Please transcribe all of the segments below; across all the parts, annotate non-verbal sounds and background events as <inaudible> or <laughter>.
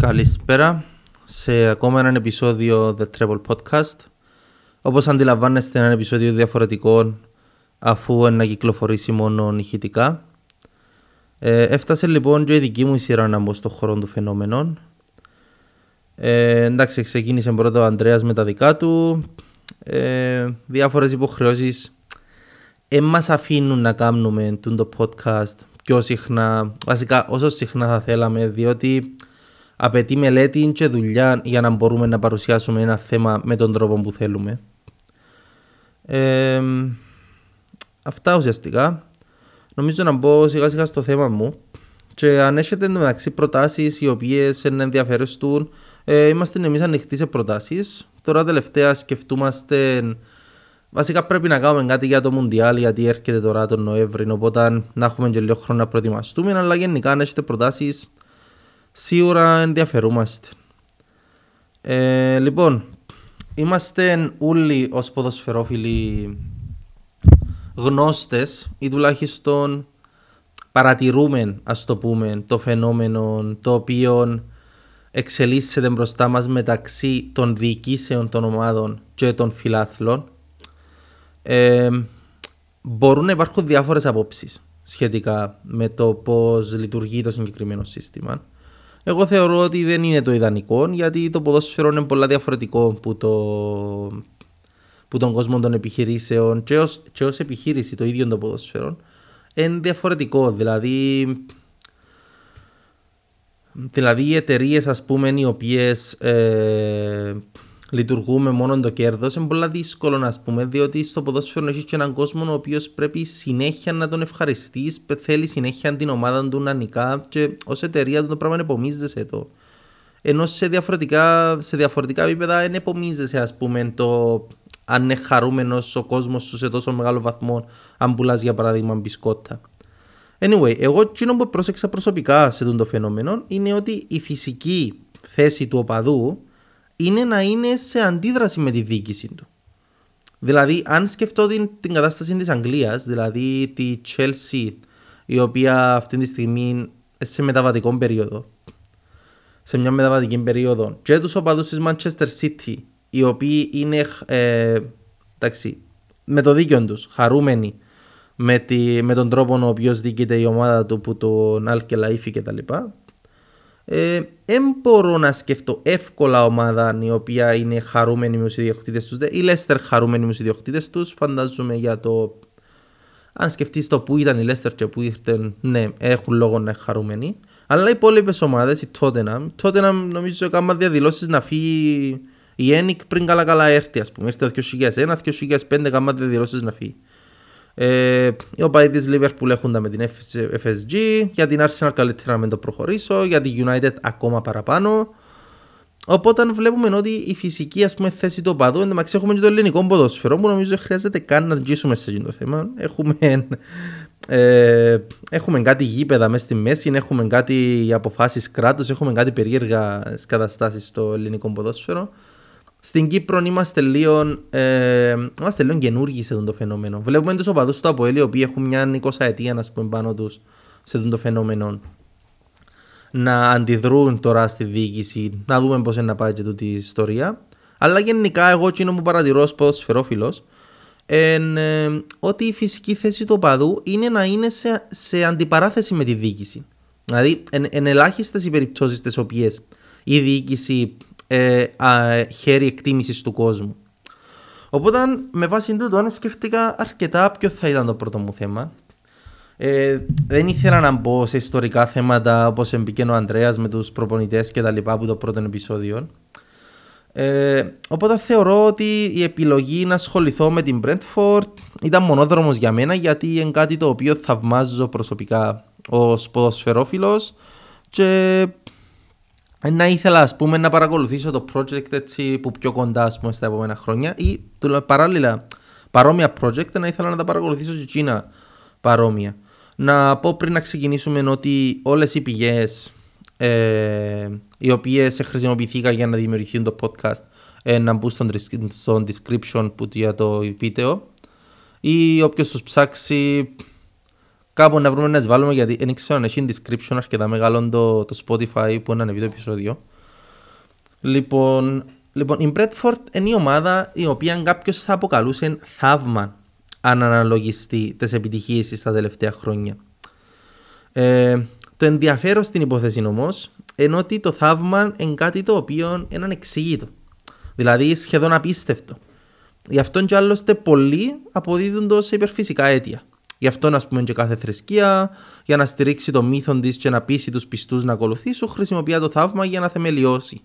Καλησπέρα σε ακόμα ένα επεισόδιο The Travel Podcast. Όπως αντιλαμβάνεστε ένα επεισόδιο διαφορετικό αφού να κυκλοφορήσει μόνο ηχητικά. Ε, έφτασε λοιπόν και η δική μου η σειρά να μπω στον χώρο του φαινόμενων. Ε, εντάξει, ξεκίνησε πρώτα ο Ανδρέας με τα δικά του. Ε, διάφορες υποχρεώσεις ε, μας αφήνουν να κάνουμε το podcast πιο συχνά, βασικά όσο συχνά θα θέλαμε, διότι απαιτεί μελέτη και δουλειά για να μπορούμε να παρουσιάσουμε ένα θέμα με τον τρόπο που θέλουμε. Ε, αυτά ουσιαστικά. Νομίζω να μπω σιγά σιγά στο θέμα μου. Και αν έχετε μεταξύ προτάσεις οι οποίες είναι ενδιαφέρεστούν, ε, είμαστε εμείς ανοιχτοί σε προτάσεις. Τώρα τελευταία σκεφτούμαστε. Βασικά πρέπει να κάνουμε κάτι για το Μουντιάλ γιατί έρχεται τώρα τον Νοέμβρη. Οπότε να έχουμε και λίγο χρόνο να προετοιμαστούμε. Αλλά γενικά, αν έχετε προτάσεις, σίγουρα ενδιαφερούμαστε. Ε, λοιπόν, είμαστε όλοι ως ποδοσφαιρόφιλοι γνώστες ή τουλάχιστον παρατηρούμε, ας το πούμε, το φαινόμενο το οποίο εξελίσσεται μπροστά μας μεταξύ των διοικήσεων των ομάδων και των φιλάθλων. Ε, μπορούν να υπάρχουν διάφορες απόψεις σχετικά με το πώς λειτουργεί το συγκεκριμένο σύστημα. Εγώ θεωρώ ότι δεν είναι το ιδανικό γιατί το ποδόσφαιρο είναι πολλά διαφορετικό που, το, που τον κόσμο των επιχειρήσεων και ως, και ως επιχείρηση το ίδιο το ποδόσφαιρο είναι διαφορετικό. Δηλαδή, δηλαδή οι εταιρείες ας πούμε οι οποίες ε, λειτουργούμε μόνο το κέρδος, είναι πολύ δύσκολο να πούμε, διότι στο ποδόσφαιρο έχεις και έναν κόσμο ο οποίος πρέπει συνέχεια να τον ευχαριστείς, θέλει συνέχεια την ομάδα του να νικά και ως εταιρεία του το πράγμα επομίζεσαι το. Ενώ σε διαφορετικά, σε διαφορετικά επίπεδα δεν επομίζεσαι, ας πούμε, το αν είναι χαρούμενος ο κόσμος σου σε τόσο μεγάλο βαθμό, αν πουλάς για παράδειγμα μπισκότα. Anyway, εγώ εκείνο που πρόσεξα προσωπικά σε αυτό το φαινόμενο είναι ότι η φυσική θέση του οπαδού είναι να είναι σε αντίδραση με τη διοίκηση του. Δηλαδή, αν σκεφτώ την, την κατάσταση της Αγγλίας, δηλαδή τη Chelsea, η οποία αυτή τη στιγμή είναι σε μεταβατικό περίοδο, σε μια μεταβατική περίοδο, και τους οπαδούς της Manchester City, οι οποίοι είναι ε, εντάξει, με το δίκιο τους, χαρούμενοι με, τη, με τον τρόπο ο οποίος διοικείται η ομάδα του που τον Αλκελαΐφη κτλ δεν ε, μπορώ να σκεφτώ εύκολα ομάδα η οποία είναι χαρούμενοι με τους ιδιοκτήτες τους. Η Λέστερ χαρούμενοι με τους ιδιοκτήτες τους. Φαντάζομαι για το. Αν σκεφτείς το που ήταν η Λέστερ και που ήρθαν, ναι, έχουν λόγο να είναι χαρούμενοι. Αλλά οι υπόλοιπες ομάδες, η Tottenham, η Tottenham νομίζω έκανα διαδηλώσεις να φύγει η Ένικ πριν καλά-καλά έρθει, ας πούμε. Ήρθε το 2001, 2005 έκανα διαδηλώσεις να φύγει. Ε, οι οπαδοί τη Liverpool έχουν με την FSG. Για την Arsenal καλύτερα να μην το προχωρήσω. Για την United ακόμα παραπάνω. Οπότε βλέπουμε ότι η φυσική ας πούμε, θέση του οπαδού, εντωμεταξύ έχουμε και το ελληνικό ποδόσφαιρο που νομίζω χρειάζεται καν να τζίσουμε σε αυτό το θέμα. Έχουμε, ε, έχουμε κάτι γήπεδα μέσα στη μέση, έχουμε κάτι αποφάσεις κράτους, έχουμε κάτι περίεργα καταστάσεις στο ελληνικό ποδόσφαιρο. Στην Κύπρο είμαστε λίγο, ε, είμαστε λίγο καινούργοι σε αυτό το φαινόμενο. Βλέπουμε τους οπαδούς του Αποέλ, οι οποίοι έχουν μια 20 ετία να πούμε, πάνω τους σε αυτό το φαινόμενο. Να αντιδρούν τώρα στη διοίκηση, να δούμε πώς είναι να πάει και τούτη η ιστορία. Αλλά γενικά, εγώ εκείνο που παρατηρώ ως ποδοσφαιρόφιλος, είναι ε, ότι η φυσική θέση του οπαδού είναι να είναι σε, σε αντιπαράθεση με τη διοίκηση. Δηλαδή, εν, εν ελάχιστες οι περιπτώσεις τις οποίες η διοίκηση ε, χέρι εκτίμησης του κόσμου. Οπότε με βάση τούτο σκέφτηκα αρκετά ποιο θα ήταν το πρώτο μου θέμα. Ε, δεν ήθελα να μπω σε ιστορικά θέματα όπως εμπήκε ο Ανδρέας με τους προπονητές και τα λοιπά από το πρώτο επεισόδιο. Ε, οπότε θεωρώ ότι η επιλογή να ασχοληθώ με την Brentford ήταν μονόδρομος για μένα γιατί είναι κάτι το οποίο θαυμάζω προσωπικά ως ποδοσφαιρόφιλος και να ήθελα ας πούμε, να παρακολουθήσω το project έτσι που πιο κοντά ας πούμε, στα επόμενα χρόνια ή παράλληλα παρόμοια project να ήθελα να τα παρακολουθήσω και εκείνα παρόμοια. Να πω πριν να ξεκινήσουμε ότι όλες οι πηγές ε, οι οποίες χρησιμοποιήθηκαν για να δημιουργηθούν το podcast ε, να μπουν στο, στο description που για το βίντεο ή όποιος τους ψάξει Κάπου να βρούμε να τις βάλουμε γιατί δεν ξέρω αν έχει description αρκετά μεγάλο το, το Spotify που είναι ανεβεί το επεισόδιο. Λοιπόν, λοιπόν, η Bradford είναι η ομάδα η οποία κάποιος θα αποκαλούσε θαύμα αν αναλογιστεί τις επιτυχίες στα τελευταία χρόνια. Ε, το ενδιαφέρον στην υπόθεση όμως είναι ότι το θαύμα είναι κάτι το οποίο είναι ανεξήγητο. Δηλαδή σχεδόν απίστευτο. Γι' αυτόν και άλλωστε πολλοί αποδίδουν το σε υπερφυσικά αίτια. Γι' αυτό, α πούμε, και κάθε θρησκεία, για να στηρίξει το μύθο της και να πείσει τους πιστούς να ακολουθήσουν, χρησιμοποιεί το θαύμα για να θεμελιώσει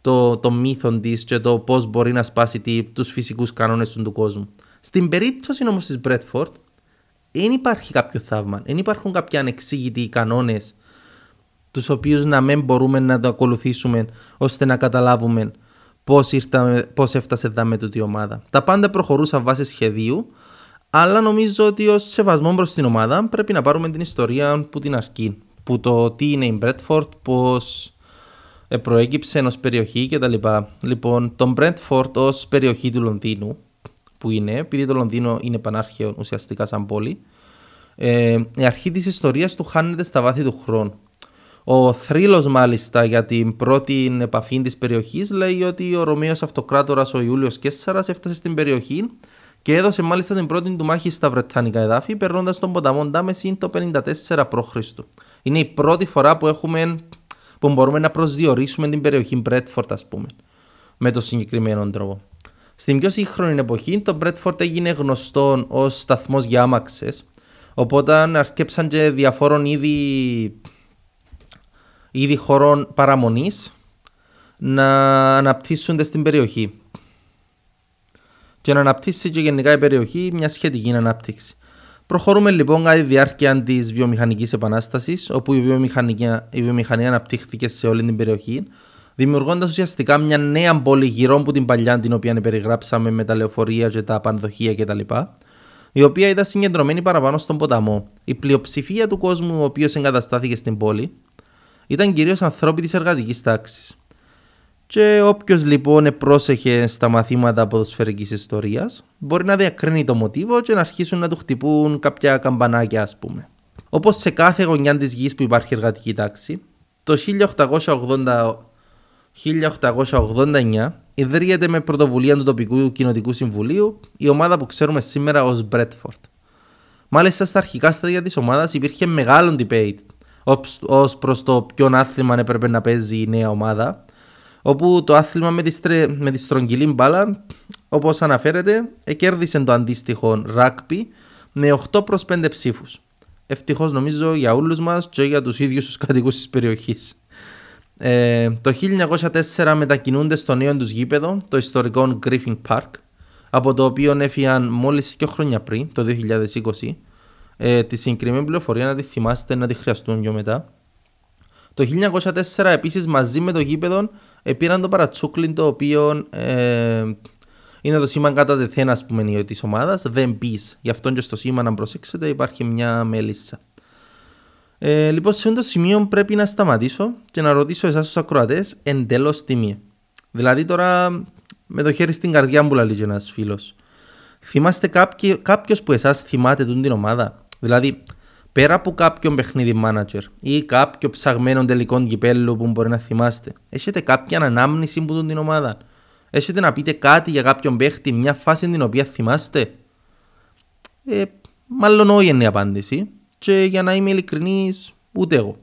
το, το μύθο της και το πώς μπορεί να σπάσει τους φυσικούς κανόνες του κόσμου. Στην περίπτωση όμως της Μπρέτφορντ, δεν υπάρχει κάποιο θαύμα. Δεν υπάρχουν κάποιοι ανεξήγητοι κανόνες τους οποίους να μην μπορούμε να το ακολουθήσουμε ώστε να καταλάβουμε πώς έφτασε εδώ με τούτη ομάδα. Τα πάντα προχωρούσαν βάσει σχεδίου, αλλά νομίζω ότι ως σεβασμό προς την ομάδα πρέπει να πάρουμε την ιστορία που την αρχή. Που το τι είναι η Μπρέτφορντ, πώς προέκυψε ω περιοχή κτλ. Λοιπόν, το Μπρέτφορντ ως περιοχή του Λονδίνου, που είναι, επειδή το Λονδίνο είναι πανάρχαιο ουσιαστικά σαν πόλη, ε, η αρχή της ιστορίας του χάνεται στα βάθη του χρόνου. Ο θρύλος μάλιστα για την πρώτη επαφή της περιοχής λέει ότι ο Ρωμαίος Αυτοκράτορας ο Ιούλιος Κέσσαρας έφτασε στην περιοχή και έδωσε μάλιστα την πρώτη του μάχη στα Βρετανικά εδάφη περνώντας τον ποταμό Ντάμεση το 54 π.Χ. Είναι η πρώτη φορά που, έχουμε, που μπορούμε να προσδιορίσουμε την περιοχή Μπρέτφορτ ας πούμε με τον συγκεκριμένο τρόπο. Στην πιο σύγχρονη εποχή το Μπρέτφορτ έγινε γνωστό ως σταθμός για άμαξες, οπότε αρκέψαν και διαφόρων είδη είδη χωρών παραμονής να αναπτύσσονται στην περιοχή και να αναπτύσσει και γενικά η περιοχή μια σχετική ανάπτυξη. Προχωρούμε λοιπόν κατά τη διάρκεια της βιομηχανικής επανάστασης, όπου η βιομηχανία, η βιομηχανία αναπτύχθηκε σε όλη την περιοχή, δημιουργώντας ουσιαστικά μια νέα πόλη γύρω από την παλιά, την οποία περιγράψαμε με τα λεωφορεία και τα πανδοχεία κτλ. Η οποία ήταν συγκεντρωμένη παραπάνω στον ποταμό. Η πλειοψηφία του κόσμου, ο οποίος εγκαταστάθηκε στην πόλη, ήταν κυρίως ανθρώποι της εργατικής τάξης. Και όποιος λοιπόν πρόσεχε στα μαθήματα ποδοσφαιρικής ιστορίας, μπορεί να διακρίνει το μοτίβο και να αρχίσουν να του χτυπούν κάποια καμπανάκια, ας πούμε. Όπως σε κάθε γωνιά της γης που υπάρχει εργατική τάξη, το 1880 1889 ιδρύεται με πρωτοβουλία του τοπικού κοινοτικού συμβουλίου η ομάδα που ξέρουμε σήμερα ως Bradford. Μάλιστα στα αρχικά στάδια της ομάδας υπήρχε μεγάλο debate ως προς το ποιον άθλημα έπρεπε να παίζει η νέα ομάδα. Όπου το άθλημα με τη, στρε... με τη στρογγυλή μπάλα, όπως αναφέρεται, κέρδισε το αντίστοιχο rugby με 8 προς 5 ψήφους. Ευτυχώς νομίζω για όλους μας και για τους ίδιους τους κατοικού της περιοχής. Ε, το 1904 μετακινούνται στο νέο τους γήπεδο, το ιστορικό Griffin Park, από το οποίο έφυγαν μόλις και χρόνια πριν, το 2020, ε, τη συγκεκριμένη πληροφορία να τη θυμάστε να τη χρειαστούν πιο μετά. Το 1904 επίσης μαζί με το γήπεδο ε, πήραν το παρατσούκλιν το οποίο ε, είναι το σήμα κατά τεθέν ας πούμε της ομάδας, δεν πεις. Γι' αυτό και στο σήμα να προσέξετε υπάρχει μια μέλισσα. Ε, λοιπόν, σε αυτό το σημείο πρέπει να σταματήσω και να ρωτήσω εσάς τους ακροατές εντελώς τιμή. Δηλαδή τώρα με το χέρι στην καρδιά μου λέει ένας φίλος. Θυμάστε κάποιος που εσάς θυμάται την ομάδα; Δηλαδή, πέρα από κάποιον παιχνίδι manager ή κάποιο ψαγμένο τελικό κυπέλου που μπορεί να θυμάστε, έχετε κάποια ανάμνηση που την ομάδα; Έχετε να πείτε κάτι για κάποιον παίχτη, μια φάση την οποία θυμάστε; Ε, μάλλον όχι είναι η απάντηση. Και για να είμαι ειλικρινής, ούτε εγώ.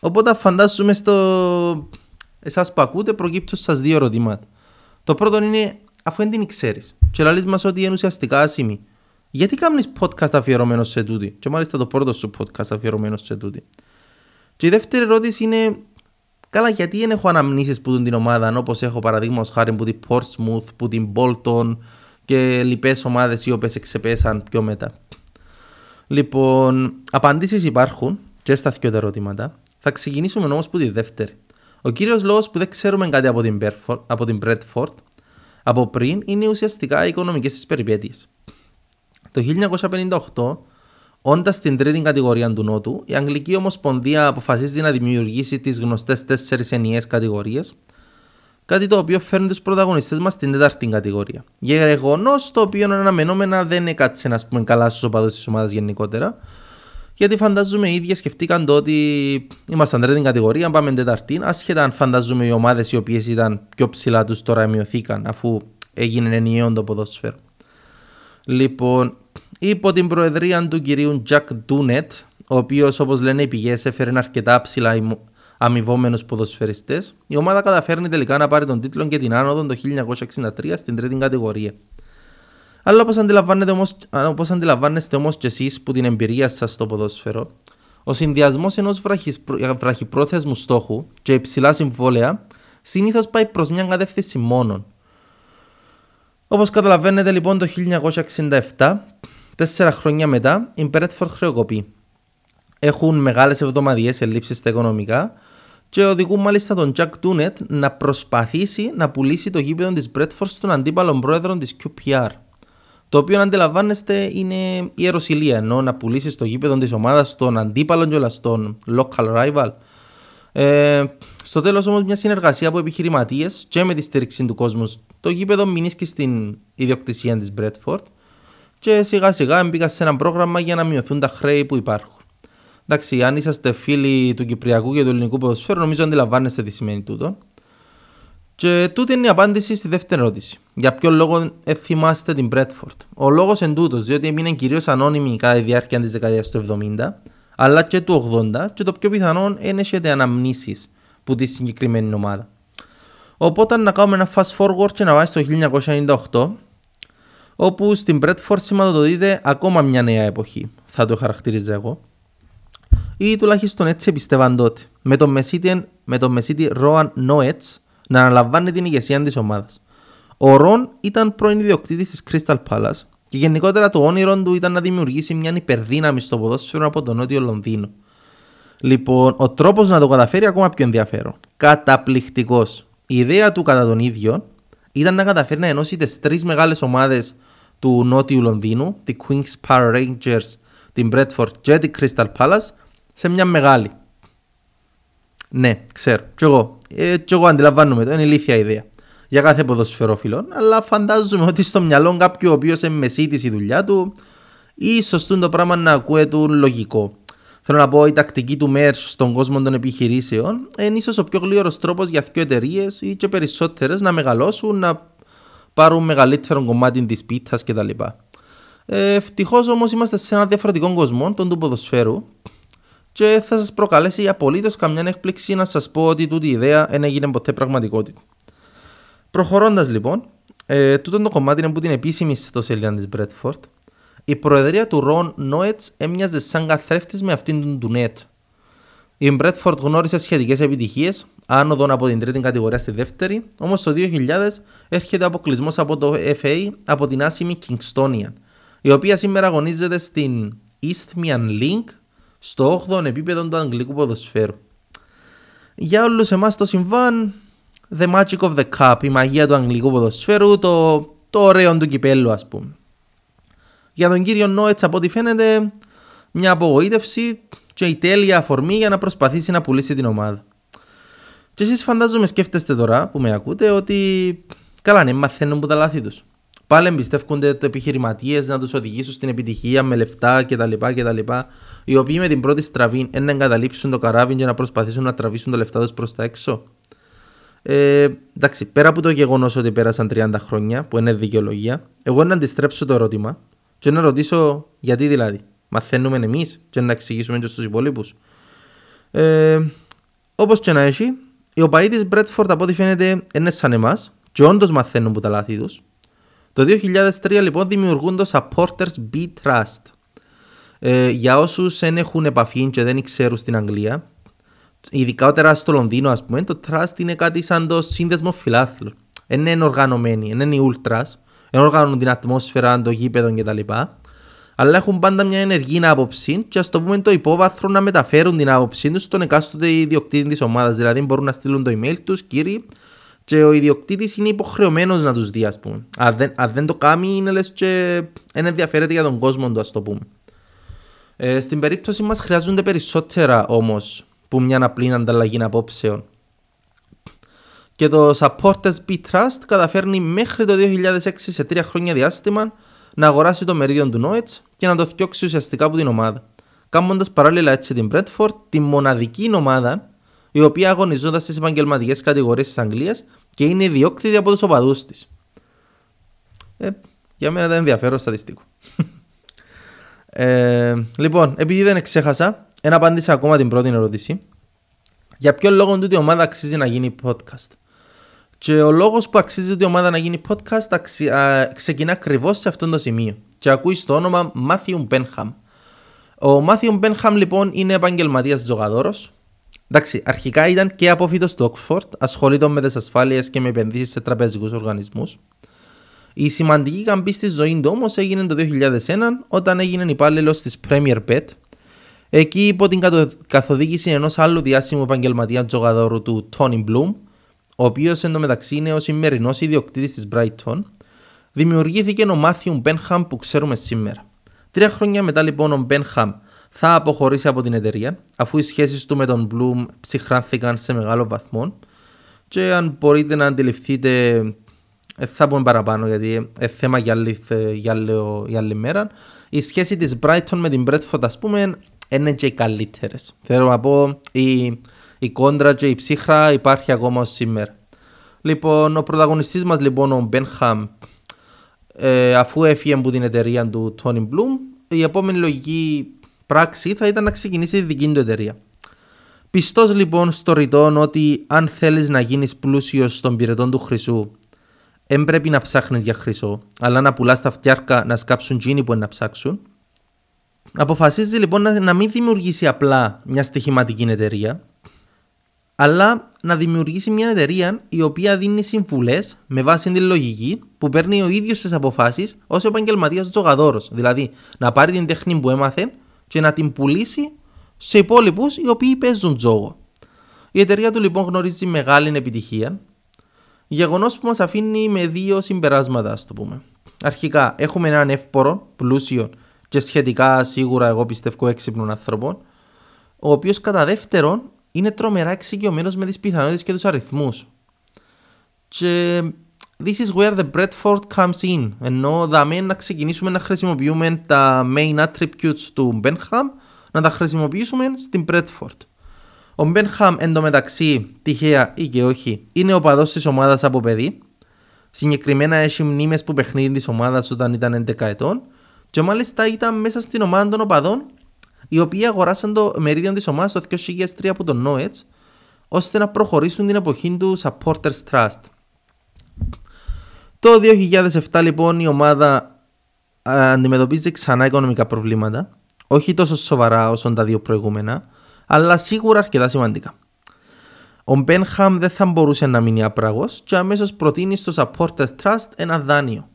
Οπότε φαντάζομαι στο. Εσάς που ακούτε, προκύπτω σας δύο ερωτήματα. Το πρώτο είναι, αφού δεν την ξέρεις, και λέει μας ότι είναι ουσιαστικά άσημη, γιατί κάνεις podcast αφιερωμένο σε τούτη; Και μάλιστα το πρώτο σου podcast αφιερωμένο σε τούτη. Και η δεύτερη ερώτηση είναι καλά γιατί δεν έχω αναμνήσεις που την ομάδα όπως έχω παραδείγματος χάρη που την Portsmouth, που την Bolton και λοιπές ομάδες οι οποίες εξεπέσαν πιο μετά. Λοιπόν, απαντήσεις υπάρχουν και στα δύο ερωτήματα. Θα ξεκινήσουμε όμως που τη δεύτερη. Ο κύριος λόγος που δεν ξέρουμε κάτι από την, Berford, από την Bradford από πριν είναι ουσιαστικά οι οικονομικές της περιπέτειες. Το 1958, όντας στην τρίτη κατηγορία του Νότου, η Αγγλική Ομοσπονδία αποφασίζει να δημιουργήσει τις γνωστές τέσσερις ενιαίες κατηγορίες, κάτι το οποίο φέρνει τους πρωταγωνιστές μας στην τέταρτη κατηγορία. Γεγονός το οποίο αναμενόμενα δεν έκατσε να πούμε καλά στους οπαδούς της ομάδας γενικότερα, Γιατί φαντάζομαι οι ίδιοι σκεφτήκαν το ότι ήμασταν τρίτη κατηγορία, πάμε τεταρτή, άσχετα αν φαντάζομαι οι ομάδες οι οποίες ήταν πιο ψηλά τους τώρα μειωθήκαν, αφού έγινε ενιαίο το ποδόσφαιρο. Λοιπόν, υπό την προεδρία του κυρίου Τζακ Ντούνετ, ο οποίος όπως λένε οι πηγές έφερε αρκετά ψηλά αμοιβόμενου ποδοσφαιριστές, η ομάδα καταφέρνει τελικά να πάρει τον τίτλο και την άνοδο το 1963 στην τρίτη κατηγορία. Αλλά όπως αντιλαμβάνεστε όμω όπως αντιλαμβάνεστε όμως και εσείς που την εμπειρία σας στο ποδόσφαιρο, ο συνδυασμός ενός βραχυπρόθεσμου στόχου και υψηλά συμβόλαια συνήθως πάει προς μια κατεύθυνση μόνον. Όπως καταλαβαίνετε λοιπόν το 1967, τέσσερα χρόνια μετά, η Μπρέτφορντ χρεοκοπεί. Έχουν μεγάλες εβδομαδιαίε ελλείψεις στα οικονομικά και οδηγούν μάλιστα τον Jack Τούνετ να προσπαθήσει να πουλήσει το γήπεδο της Μπρέτφορντ στον αντίπαλο πρόεδρο της QPR. Το οποίο, αν αντιλαμβάνεστε, είναι η ερωσιλία. Ενώ να πουλήσει το γήπεδο της ομάδας στον αντίπαλο και στον local rival. Ε, στο τέλος όμως, μια συνεργασία από επιχειρηματίες και με τη στήριξη του κόσμου, το γήπεδο μείνει στην ιδιοκτησία της Μπρέτφορντ και σιγά σιγά μπήκα σε ένα πρόγραμμα για να μειωθούν τα χρέη που υπάρχουν. Εντάξει, αν είσαστε φίλοι του Κυπριακού και του ελληνικού ποδοσφαίρου, νομίζω αντιλαμβάνεστε τι σημαίνει τούτο. Και τούτη είναι η απάντηση στη δεύτερη ερώτηση. Για ποιο λόγο θυμάστε την Bradford; Ο λόγος εν τούτος, διότι έμεινε κυρίως ανώνυμη κατά τη διάρκεια της δεκαετίας του 70, αλλά και του 80, και το πιο πιθανό είναι έχετε αναμνήσεις που τη συγκεκριμένη ομάδα. Οπότε να κάνουμε ένα fast forward και να πάει στο 1998, όπου στην Bradford σηματοδοτείται ακόμα μια νέα εποχή, θα το χαρακτηρίζω εγώ ή τουλάχιστον έτσι πιστεύαν τότε, με τον Μεσίτη, με τον Μεσίτη Ρόαν Νόετς να αναλαμβάνει την ηγεσία της ομάδας. Ο Ρον ήταν πρώην ιδιοκτήτης της Crystal Palace και γενικότερα το όνειρο του ήταν να δημιουργήσει μια υπερδύναμη στο ποδόσφαιρο από το νότιο Λονδίνο. Λοιπόν, ο τρόπος να το καταφέρει ακόμα πιο ενδιαφέρον. Καταπληκτικός. Η ιδέα του κατά τον ίδιο ήταν να καταφέρει να ενώσει τις τρεις μεγάλες ομάδες του νότιου Λονδίνου, τη Queen's Park Rangers, την Bradford και την Crystal Palace, σε μια μεγάλη. Ναι, ξέρω. Κι εγώ. Ε, κι εγώ αντιλαμβάνομαι το. Είναι ηλίθια ιδέα. Για κάθε ποδοσφαιρόφιλο. Αλλά φαντάζομαι ότι στο μυαλό κάποιου ο οποίος είναι μεσίτης η δουλειά του, ίσως το πράγμα να ακούει του λογικό. Θέλω να πω, η τακτική του merch στον κόσμο των επιχειρήσεων είναι ίσως ο πιο γλύωρος τρόπος για δύο εταιρείες ή και περισσότερες να μεγαλώσουν, να πάρουν μεγαλύτερο κομμάτι της πίτα κτλ. Ε, Ευτυχώς όμως είμαστε σε ένα διαφορετικό κόσμο, τον του ποδοσφαίρου, και θα σας προκαλέσει απολύτως καμιά έκπληξη να σας πω ότι τούτη η ιδέα δεν έγινε ποτέ πραγματικότητα. Προχωρώντας λοιπόν, ε, τούτο το κομμάτι είναι από την επίσημη ιστοσελίδα της Bradford. Η προεδρία του Ρον Νόετς έμοιαζε σαν καθρέφτης με αυτήν του Νέτ. Η Bradford γνώρισε σχετικές επιτυχίες, άνοδον από την τρίτη κατηγορία στη δεύτερη, όμως το 2000 έρχεται αποκλεισμός από το FA από την άσημη Kingstonian, η οποία σήμερα αγωνίζεται στην Eastmian Link στο 8ο επίπεδο του αγγλικού ποδοσφαίρου. Για όλους εμάς το συμβάν, the magic of the cup, η μαγεία του αγγλικού ποδοσφαίρου, το, το ωραίο του κυπέλου ας πούμε. Για τον κύριο Νόετς από ό,τι φαίνεται μια απογοήτευση και η τέλεια αφορμή για να προσπαθήσει να πουλήσει την ομάδα. Και εσείς φαντάζομαι σκέφτεστε τώρα που με ακούτε ότι καλά ναι μαθαίνουν που τα λάθη τους. Πάλι εμπιστεύονται οι επιχειρηματίες να τους οδηγήσουν στην επιτυχία με λεφτά κτλ. κτλ οι οποίοι με την πρώτη στραβή να εγκαταλείψουν το καράβι και να προσπαθήσουν να τραβήσουν τα λεφτά τους προς τα έξω. Ε, εντάξει, πέρα από το γεγονός ότι πέρασαν 30 χρόνια, που είναι δικαιολογία, εγώ να αντιστρέψω το ερώτημα και να ρωτήσω γιατί δηλαδή. Μαθαίνουμε εμεί και να εξηγήσουμε και στου υπόλοιπου. Ε, Όπω και να έχει, οι οπαοί τη Μπρέτφορντ από ό,τι φαίνεται είναι σαν εμά και όντω μαθαίνουν από τα λάθη του. Το 2003 λοιπόν δημιουργούν το Supporters Be Trust ε, για όσου δεν έχουν επαφή και δεν ξέρουν στην Αγγλία, ειδικότερα στο Λονδίνο, α πούμε, το Trust είναι κάτι σαν το σύνδεσμο φιλάθλου. Δεν είναι οργανωμένοι, δεν είναι οι Ultras, δεν οργανώνουν την ατμόσφαιρα, το γήπεδο κτλ. Αλλά έχουν πάντα μια ενεργή άποψη και ας το πούμε το υπόβαθρο να μεταφέρουν την άποψή τους στον εκάστοτε ιδιοκτήτη της ομάδας. Δηλαδή μπορούν να στείλουν το email τους, κύριοι, και ο ιδιοκτήτης είναι υποχρεωμένος να τους δει, ας πούμε. Αν δεν, αν δεν το κάνει, είναι λες και δεν ενδιαφέρεται για τον κόσμο του, ας το πούμε. Ε, στην περίπτωση μας χρειάζονται περισσότερα όμως που μια απλή ανταλλαγή απόψεων. Και το Supporters Be Trust καταφέρνει μέχρι το 2006 σε τρία χρόνια διάστημα να αγοράσει το μερίδιο του Noets και να το φτιάξει ουσιαστικά από την ομάδα. κάνοντας παράλληλα έτσι την Bradford, τη μοναδική ομάδα η οποία αγωνιζόταν στις επαγγελματικές κατηγορίες της Αγγλίας και είναι ιδιόκτητη από τους οπαδούς της. Ε, για μένα ήταν ενδιαφέρον στατιστικό. <laughs> ε, λοιπόν, επειδή δεν ξέχασα, ένα απάντησα ακόμα την πρώτη ερώτηση. Για ποιο λόγο τούτη η ομάδα αξίζει να γίνει podcast; Και ο λόγος που αξίζει τούτη η ομάδα να γίνει podcast αξι... α, ξεκινά ακριβώς σε αυτό το σημείο. Και ακούεις το όνομα Μάθιου Μπένχαμ. Ο Μάθιου Μπένχαμ λοιπόν είναι επαγγελματίας τζογαδόρος. Εντάξει, αρχικά ήταν και απόφυτο του Oxford, ασχολείται με τις ασφάλειες και με επενδύσεις σε τραπεζικούς οργανισμούς. Η σημαντική καμπή στη ζωή του όμως έγινε το 2001 όταν έγινε υπάλληλος της Premier Bet. Εκεί υπό την καθοδήγηση ενός άλλου διάσημου επαγγελματία τζογαδόρου του Tony Bloom, ο οποίος εντωμεταξύ είναι ο σημερινός ιδιοκτήτης της Brighton, δημιουργήθηκε ο Μάθιου Μπένχαμ που ξέρουμε σήμερα. Τρία χρόνια μετά λοιπόν ο Μπένχαμ θα αποχωρήσει από την εταιρεία, αφού οι σχέσεις του με τον Bloom ψυχράνθηκαν σε μεγάλο βαθμό. Και αν μπορείτε να αντιληφθείτε ε, θα πούμε παραπάνω γιατί είναι θέμα για άλλη, για, άλλη, για άλλη μέρα. Η σχέση της Brighton με την Bradford ας πούμε είναι και οι καλύτερες. Θέλω να πω η, η κόντρα και η ψύχρα υπάρχει ακόμα ως σήμερα. Λοιπόν, ο πρωταγωνιστής μας λοιπόν ο Μπένχαμ ε, αφού έφυγε από την εταιρεία του Tony Bloom η επόμενη λογική πράξη θα ήταν να ξεκινήσει τη δική του εταιρεία. Πιστός λοιπόν στο ρητόν ότι αν θέλεις να γίνεις πλούσιος στον πυρετών του χρυσού δεν πρέπει να ψάχνεις για χρυσό, αλλά να πουλάς τα φτιάρκα να σκάψουν τζίνι που είναι να ψάξουν. Αποφασίζει λοιπόν να, να μην δημιουργήσει απλά μια στοιχηματική εταιρεία, αλλά να δημιουργήσει μια εταιρεία η οποία δίνει συμβουλές με βάση τη λογική που παίρνει ο ίδιος τις αποφάσεις ως επαγγελματίας τζογαδόρος. Δηλαδή να πάρει την τέχνη που έμαθε και να την πουλήσει σε υπόλοιπους οι οποίοι παίζουν τζόγο. Η εταιρεία του λοιπόν γνωρίζει μεγάλη επιτυχία Γεγονός που μας αφήνει με δύο συμπεράσματα, ας το πούμε. Αρχικά, έχουμε έναν εύπορο, πλούσιο και σχετικά σίγουρα εγώ πιστεύω έξυπνων ανθρώπων, ο οποίος κατά δεύτερον είναι τρομερά εξοικειωμένος με τις πιθανότητες και τους αριθμούς. Και this is where the Bradford comes in. Ενώ δαμε να ξεκινήσουμε να χρησιμοποιούμε τα main attributes του Benham, να τα χρησιμοποιήσουμε στην Bradford. Ο Μπένχαμ εντωμεταξύ, τυχαία ή και όχι, είναι ο παδός της ομάδας από παιδί. Συγκεκριμένα έχει μνήμες που παιχνίδι της ομάδας όταν ήταν 11 ετών. Και μάλιστα ήταν μέσα στην ομάδα των οπαδών, οι οποίοι αγοράσαν το μερίδιο της ομάδας το 2003 από τον Νόετς, ώστε να προχωρήσουν την εποχή τους Supporters Trust. Το 2007 λοιπόν η ομάδα αντιμετωπίζει ξανά οικονομικά προβλήματα, όχι τόσο σοβαρά όσο τα δύο προηγούμενα, αλλά σίγουρα αρκετά σημαντικά. Ο Μπένχαμ δεν θα μπορούσε να μείνει άπραγος και αμέσως προτείνει στο Supported Trust ένα δάνειο.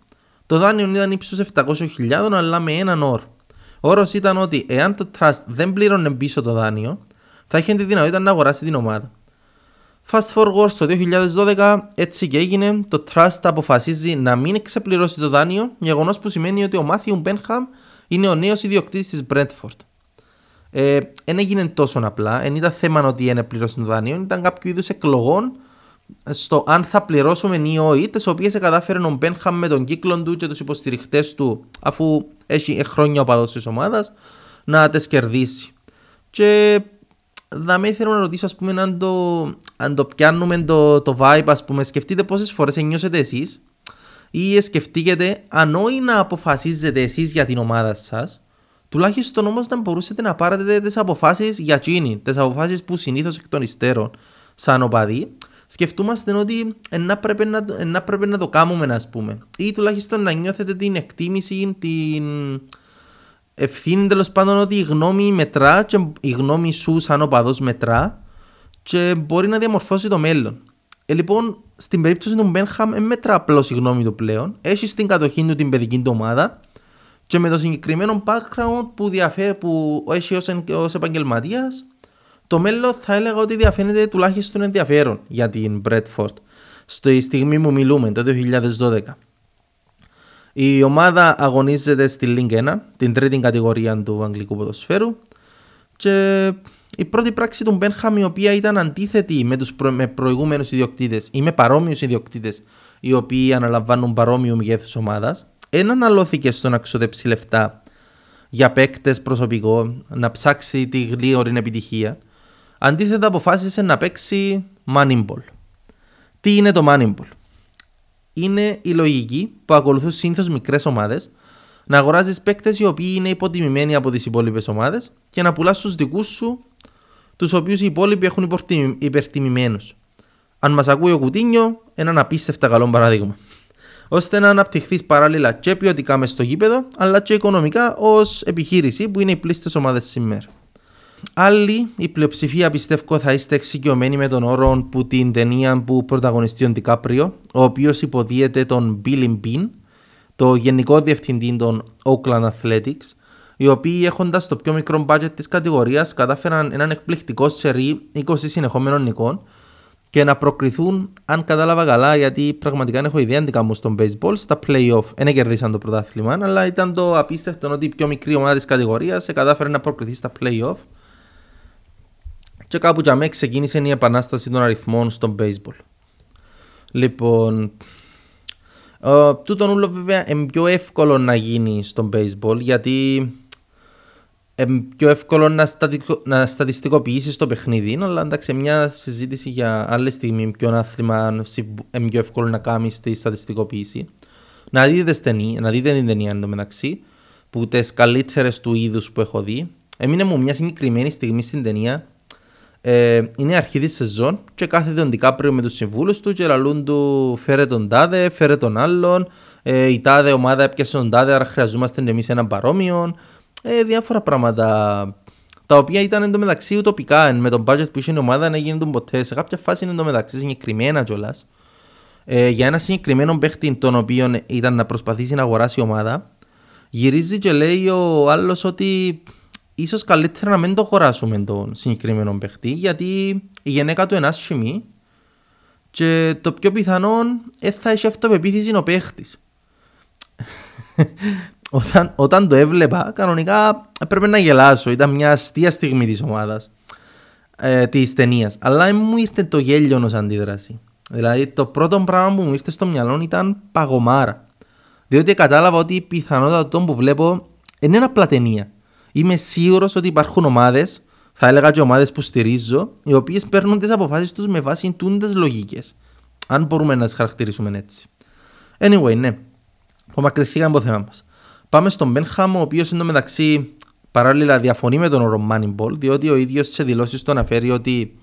Το δάνειο ήταν ύψος 700.000 αλλά με έναν όρο. Ο όρος ήταν ότι εάν το Trust δεν πλήρωνε πίσω το δάνειο, θα είχε τη δυνατότητα να αγοράσει την ομάδα. Fast forward στο 2012, έτσι και έγινε, το Trust αποφασίζει να μην εξεπληρώσει το δάνειο, γεγονός που σημαίνει ότι ο Μάθιου Μπένχαμ είναι ο νέος ιδιοκτήτης της Brentford δεν ε, έγινε τόσο απλά. Δεν ήταν θέμα ότι είναι πλήρωση το δάνειο, ήταν κάποιο είδους εκλογών στο αν θα πληρώσουμε ή όχι, τις οποίες κατάφερε ο Μπένχαμ με τον κύκλο του και τους υποστηριχτές του, αφού έχει χρόνια ο παδό της ομάδας, να τις κερδίσει. Και θα με ήθελα να ρωτήσω, ας πούμε, αν το, αν το πιάνουμε το, το vibe, ας πούμε, σκεφτείτε πόσες φορές νιώσετε εσείς ή σκεφτείτε αν όχι να αποφασίζετε εσείς για την ομάδα σας, τουλάχιστον όμως να μπορούσατε να πάρετε τις αποφάσεις για εκείνη, τις αποφάσεις που συνήθως εκ των υστέρων, σαν οπαδοί, σκεφτούμαστε ότι να πρέπει να, να, πρέπει να το κάνουμε, ας πούμε. Ή τουλάχιστον να νιώθετε την εκτίμηση, την ευθύνη τέλος πάντων ότι η γνώμη μετρά και η γνώμη σου σαν οπαδός μετρά και μπορεί να διαμορφώσει το μέλλον. Ε, λοιπόν, στην περίπτωση του Μπένχαμ, μετρά απλώς η γνώμη του πλέον. Έχει στην κατοχή του την παιδική του ομάδα και με το συγκεκριμένο background που, διαφέρει, που έχει ως, ως επαγγελματίας το μέλλον θα έλεγα ότι διαφαίνεται τουλάχιστον ενδιαφέρον για την Bradford στη στιγμή που μιλούμε το 2012. Η ομάδα αγωνίζεται στη Link 1, την τρίτη κατηγορία του αγγλικού ποδοσφαίρου και η πρώτη πράξη του Μπένχαμ η οποία ήταν αντίθετη με τους προ... με προηγούμενους ιδιοκτήτες ή με παρόμοιους ιδιοκτήτες οι οποίοι αναλαμβάνουν παρόμοιου μεγέθους ομάδας δεν αναλώθηκε στο να ξοδέψει λεφτά για παίκτες προσωπικό, να ψάξει τη γλύωρη επιτυχία. Αντίθετα, αποφάσισε να παίξει Moneyball. Τι είναι το Moneyball? Είναι η λογική που ακολουθούν συνήθως μικρές ομάδες να αγοράζεις παίκτες οι οποίοι είναι υποτιμημένοι από τις υπόλοιπες ομάδες και να πουλάς στου δικούς σου, τους οποίους οι υπόλοιποι έχουν υπερτιμημένους. Αν μας ακούει ο Κουτίνιο, έναν απίστευτα καλό παράδειγμα. ώστε να αναπτυχθείς παράλληλα και ποιοτικά μες στο γήπεδο, αλλά και οικονομικά ως επιχείρηση που είναι οι πλήστες ομάδες σήμερα. Άλλοι, η πλειοψηφία πιστεύω θα είστε εξοικειωμένοι με τον όρο που την ταινία που πρωταγωνιστεί ο Ντικάπριο, ο οποίος υποδίεται τον Billy Bean, το γενικό διευθυντή των Oakland Athletics, οι οποίοι έχοντας το πιο μικρό budget της κατηγορίας κατάφεραν έναν εκπληκτικό σερί 20 συνεχόμενων νικών και να προκριθούν, αν κατάλαβα καλά, γιατί πραγματικά έχω ιδέα αντικά μου στον baseball, στα playoff. Δεν κερδίσαν το πρωτάθλημα, αλλά ήταν το απίστευτο ότι η πιο μικρή ομάδα της κατηγορίας κατάφερε να προκριθεί στα playoff. Και κάπου για μένα ξεκίνησε η επανάσταση των αριθμών στο baseball. Λοιπόν, Uh, τούτον ούλο βέβαια είναι πιο εύκολο να γίνει στο baseball γιατί είναι πιο εύκολο να, στατικο, να στατιστικοποιήσεις το παιχνίδι αλλά εντάξει μια συζήτηση για άλλη στιγμή ποιο άθλημα είναι πιο εύκολο να κάνεις τη στατιστικοποίηση να δείτε, στενή, να δείτε την ταινία εντωμεταξύ που τις καλύτερες του είδους που έχω δει έμεινε μου μια συγκεκριμένη στιγμή στην ταινία ε, είναι αρχή της σεζόν και κάθε τον Ντικάπριο με τους συμβούλους του και λαλούν του φέρε τον τάδε, φέρε τον άλλον ε, η τάδε ομάδα έπιασε τον τάδε άρα χρειαζόμαστε εμείς έναν παρόμοιο ε, διάφορα πράγματα τα οποία ήταν εντωμεταξύ ουτοπικά. Με τον budget που είχε η ομάδα να γίνουν ποτέ. Σε κάποια φάση είναι εντωμεταξύ συγκεκριμένα κιόλας. Ε, για ένα συγκεκριμένο παίχτη τον οποίο ήταν να προσπαθήσει να αγοράσει η ομάδα γυρίζει και λέει ο άλλος ότι ίσως καλύτερα να μην το χωράσουμε τον συγκεκριμένο παιχτή γιατί η γυναίκα του είναι άσχημη και το πιο πιθανό ε, θα έχει αυτοπεποίθηση ο παίχτης. <laughs> όταν, όταν το έβλεπα, κανονικά έπρεπε να γελάσω. Ήταν μια αστεία στιγμή της ομάδας ε, της ταινίας. Αλλά μου ήρθε το γέλιο ως αντίδραση. Δηλαδή, το πρώτο πράγμα που μου ήρθε στο μυαλό ήταν παγωμάρα. Διότι κατάλαβα ότι η πιθανότητα που βλέπω είναι ένα απλά ταινία είμαι σίγουρος ότι υπάρχουν ομάδες, θα έλεγα και ομάδες που στηρίζω, οι οποίες παίρνουν τις αποφάσεις τους με βάση τούντες λογικές. Αν μπορούμε να τις χαρακτηρίσουμε έτσι. Anyway, ναι. Απομακρυνθήκαμε από το θέμα μας. Πάμε στον Μπένχαμ, ο οποίος εντωμεταξύ παράλληλα διαφωνεί με τον όρο Moneyball, διότι ο ίδιος σε δηλώσεις του αναφέρει ότι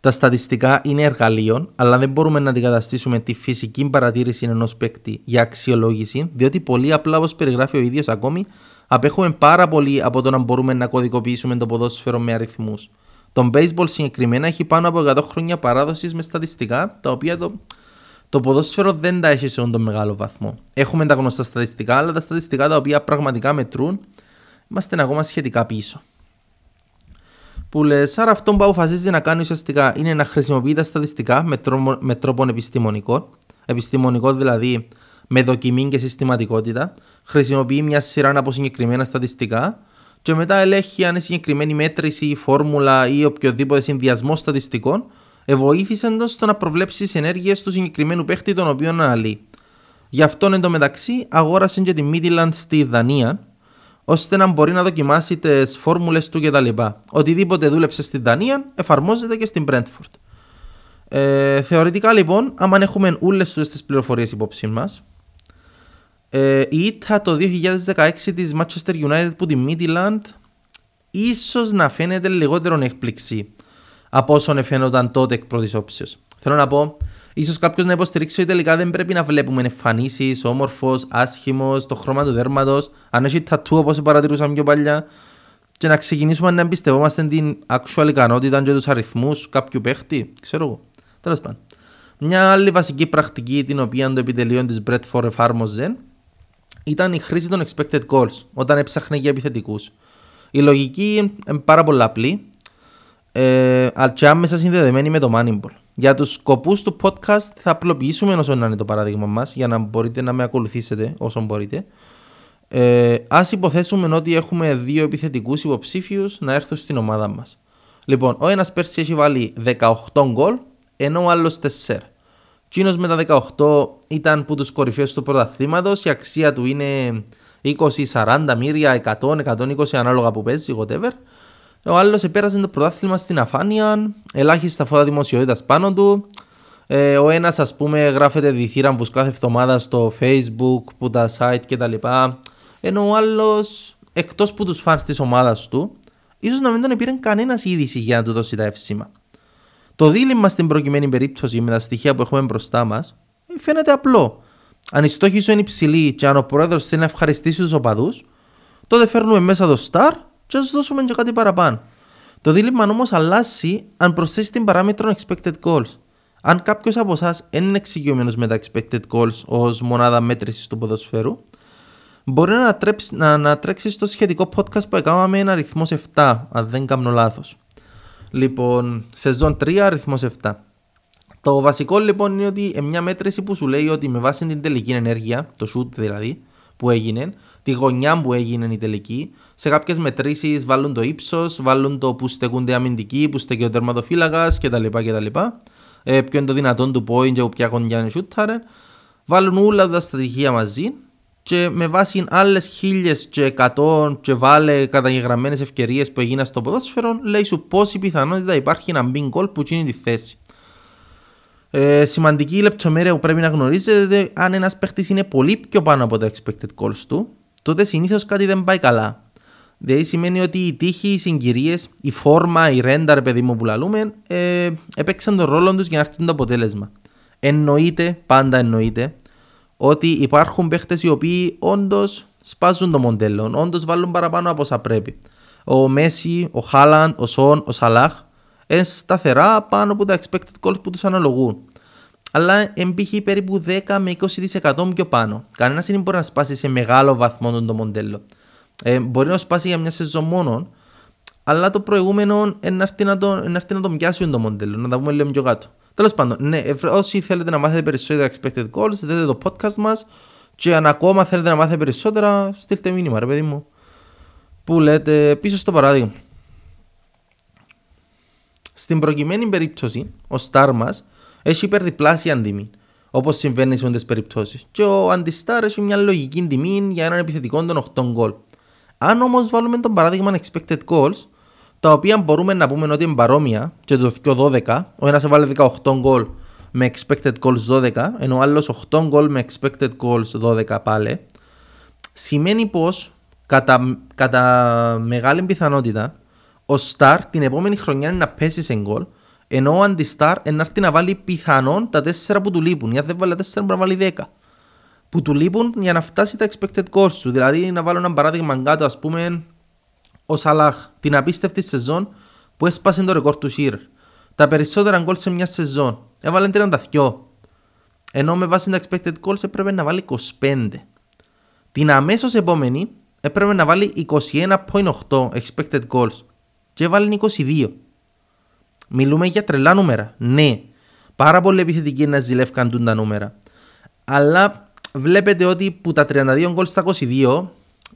τα στατιστικά είναι εργαλείο, αλλά δεν μπορούμε να αντικαταστήσουμε τη φυσική παρατήρηση ενός παίκτη για αξιολόγηση, διότι πολύ απλά όπως περιγράφει ο ίδιος ακόμη, απέχουμε πάρα πολύ από το να μπορούμε να κωδικοποιήσουμε το ποδόσφαιρο με αριθμούς. Το baseball συγκεκριμένα έχει πάνω από 100 χρόνια παράδοσης μες στατιστικά, τα οποία το, το ποδόσφαιρο δεν τα έχει σε τον μεγάλο βαθμό. Έχουμε τα γνωστά στατιστικά, αλλά τα στατιστικά τα οποία πραγματικά μετρούν, είμαστε ακόμα σχετικά πίσω. Που λες, άρα αυτό που αποφασίζει να κάνει ουσιαστικά είναι να χρησιμοποιεί τα στατιστικά με τρόπο, με τρόπο επιστημονικό, επιστημονικό δηλαδή με δοκιμή και συστηματικότητα, χρησιμοποιεί μια σειρά από συγκεκριμένα στατιστικά και μετά ελέγχει αν η συγκεκριμένη μέτρηση, η φόρμουλα ή οποιοδήποτε συνδυασμό στατιστικών ευοήθησαν το στο να προβλέψει τι ενέργειε του συγκεκριμένου παίχτη τον οποίο αναλύει. Γι' αυτόν εντωμεταξύ αγόρασε και τη Midland στη Δανία, ώστε να μπορεί να δοκιμάσει τις φόρμουλες του κτλ. Οτιδήποτε δούλεψε στη Δανία εφαρμόζεται και στην Brentford. Ε, θεωρητικά λοιπόν, άμα έχουμε όλες τις πληροφορίες υπόψη μας, ε, η ήττα το 2016 της Manchester United που τη Midland ίσως να φαίνεται λιγότερο έκπληξη από όσο φαίνονταν τότε εκ πρώτης όψεως. Θέλω να πω, ίσως κάποιος να υποστηρίξει ότι τελικά δεν πρέπει να βλέπουμε εμφανίσεις, όμορφος, άσχημος, το χρώμα του δέρματος, αν έχει τατού όπως παρατηρούσαμε πιο παλιά και να ξεκινήσουμε να εμπιστευόμαστε την actual ικανότητα και τους αριθμούς κάποιου παίχτη, ξέρω εγώ. Τέλος πάντων. Μια άλλη βασική πρακτική την οποία το επιτελείο της Bradford εφάρμοζε ήταν η χρήση των expected goals όταν έψαχνε για επιθετικούς. Η λογική είναι πάρα πολύ απλή, ε, αλλά και άμεσα συνδεδεμένη με το Moneyball. Για τους σκοπούς του podcast θα απλοποιήσουμε όσο να είναι το παράδειγμα μας για να μπορείτε να με ακολουθήσετε όσο μπορείτε. Ε, Α υποθέσουμε ότι έχουμε δύο επιθετικούς υποψήφιους να έρθουν στην ομάδα μας. Λοιπόν, ο ένας πέρσι έχει βάλει 18 γκολ, ενώ ο άλλος 4. Τσίνο με τα 18 ήταν που τους κορυφαίους του πρωταθλήματος. Η αξία του είναι 20-40 μύρια, 100-120 ανάλογα που παίζει, whatever. Ο άλλος επέρασε το πρωτάθλημα στην αφάνεια, ελάχιστα φώτα δημοσιότητας πάνω του. Ε, ο ένας, ας πούμε, γράφεται διθύραμβου κάθε εβδομάδα στο Facebook, που τα site κτλ. Ενώ ο άλλος, εκτός που τους φαν της ομάδας του, ίσως να μην τον πήρε κανένας είδηση για να του δώσει τα εύσημα. Το δίλημα στην προκειμένη περίπτωση με τα στοιχεία που έχουμε μπροστά μας φαίνεται απλό. Αν η στόχη σου είναι υψηλή και αν ο πρόεδρος θέλει να ευχαριστήσει τους οπαδούς, τότε φέρνουμε μέσα το star και ας δώσουμε και κάτι παραπάνω. Το δίλημα όμως αλλάζει αν προσθέσει την παράμετρο expected goals. Αν κάποιος από εσάς δεν είναι εξοικειωμένος με τα expected goals ως μονάδα μέτρησης του ποδοσφαίρου, μπορεί να, τρέψει, να, να τρέξει στο σχετικό podcast που έκαναμε ένα αριθμό 7, αν δεν κάνω λάθος. Λοιπόν, σεζόν 3, αριθμός 7. Το βασικό λοιπόν είναι ότι μια μέτρηση που σου λέει ότι με βάση την τελική ενέργεια, το shoot δηλαδή, που έγινε, τη γωνιά που έγινε η τελική, σε κάποιες μετρήσεις βάλουν το ύψος, βάλουν το που στεκούνται αμυντικοί, που στεκεί ο τερματοφύλακας κτλ. κτλ. Ε, ποιο είναι το δυνατόν του point και ποια γωνιά είναι σούταρε. Βάλουν όλα τα στοιχεία μαζί και με βάση άλλες χίλιες και εκατό και βάλε καταγεγραμμένες ευκαιρίες που έγιναν στο ποδόσφαιρο, λέει σου πόση πιθανότητα υπάρχει να μπει γκολ που γίνει τη θέση. Ε, σημαντική λεπτομέρεια που πρέπει να γνωρίζετε αν ένας παίχτης είναι πολύ πιο πάνω από τα expected goals του, τότε συνήθως κάτι δεν πάει καλά. Δηλαδή σημαίνει ότι η τύχη, οι συγκυρίες, η φόρμα, η ρέντα, παιδί μου που λαλούμε, ε, έπαιξαν τον ρόλο τους για να έρθουν το αποτέλεσμα. Εννοείται, πάντα εννοείται, ότι υπάρχουν παίχτες οι οποίοι όντως σπάζουν το μοντέλο, όντως βάλουν παραπάνω από όσα πρέπει. Ο Μέση, ο Χάλαντ, ο Σον, ο Σαλάχ είναι σταθερά πάνω από τα expected goals που τους αναλογούν. Αλλά εμπήχει περίπου 10 με 20% πιο πάνω. Κανένας δεν μπορεί να σπάσει σε μεγάλο βαθμό το μοντέλο. Ε, μπορεί να σπάσει για μια σεζόν μόνο, αλλά το προηγούμενο είναι έρθει να το, να το μοιάσει το μοντέλο, να τα πούμε λίγο πιο κάτω. Τέλος πάντων, ναι, όσοι θέλετε να μάθετε περισσότερα expected goals, δείτε το podcast μας και αν ακόμα θέλετε να μάθετε περισσότερα, στείλτε μήνυμα, ρε παιδί μου. Που λέτε πίσω στο παράδειγμα. Στην προκειμένη περίπτωση, ο star μας έχει υπερδιπλάσια τιμή, όπως συμβαίνει σε όλες τις περιπτώσεις. Και ο αντιστάρ έχει μια λογική τιμή για έναν επιθετικό των 8 γκολ. Αν όμως βάλουμε τον παράδειγμα expected goals, τα οποία μπορούμε να πούμε ότι είναι παρόμοια και το 12, ο ένας έβαλε 18 γκολ με expected goals 12, ενώ ο άλλος 8 γκολ με expected goals 12 πάλι, σημαίνει πως κατά, κατά μεγάλη πιθανότητα ο Star την επόμενη χρονιά είναι να πέσει σε γκολ, ενώ ο Anti-Star είναι να βάλει πιθανόν τα 4 που του λείπουν. Ή αν δεν βάλει τα 4 μπορεί να βάλει 10 που του λείπουν για να φτάσει τα expected goals σου. Δηλαδή, να βάλω ένα παράδειγμα κάτω, ας πούμε, ο Σαλάχ, την απίστευτη σεζόν που έσπασε το ρεκόρ του Σιρ. Τα περισσότερα γκολ σε μια σεζόν. Έβαλε 32. Ενώ με βάση τα expected goals έπρεπε να βάλει 25. Την αμέσως επόμενη έπρεπε να βάλει 21,8 expected goals. Και έβαλε 22. Μιλούμε για τρελά νούμερα. Ναι, πάρα πολύ επιθετικοί να ζηλεύκαν τα νούμερα. Αλλά βλέπετε ότι που τα 32 γκολ στα 22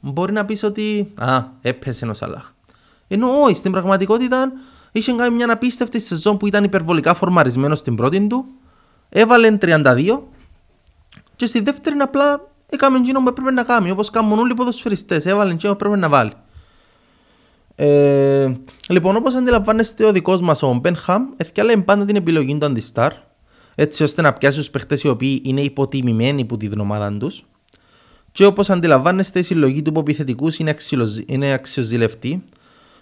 μπορεί να πεις ότι α, έπεσε ο Σαλάχ. Ενώ όχι, στην πραγματικότητα είχε κάνει μια απίστευτη σεζόν που ήταν υπερβολικά φορμαρισμένος στην πρώτη του, έβαλε 32 και στη δεύτερη απλά έκαμε εκείνο που έπρεπε να κάνει, όπως κάνουν όλοι οι ποδοσφαιριστές, έβαλε εκείνο που έπρεπε να βάλει. Ε, λοιπόν, όπως αντιλαμβάνεστε ο δικός μας ο Μπενχαμ, ευκάλεε πάντα την επιλογή του αντιστάρ, έτσι ώστε να πιάσει τους παιχτέ οι οποίοι είναι υποτιμημένοι από την ομάδα τους. Και όπως αντιλαμβάνεστε, η συλλογή του υποπιθετικού είναι, είναι αξιοζηλευτή.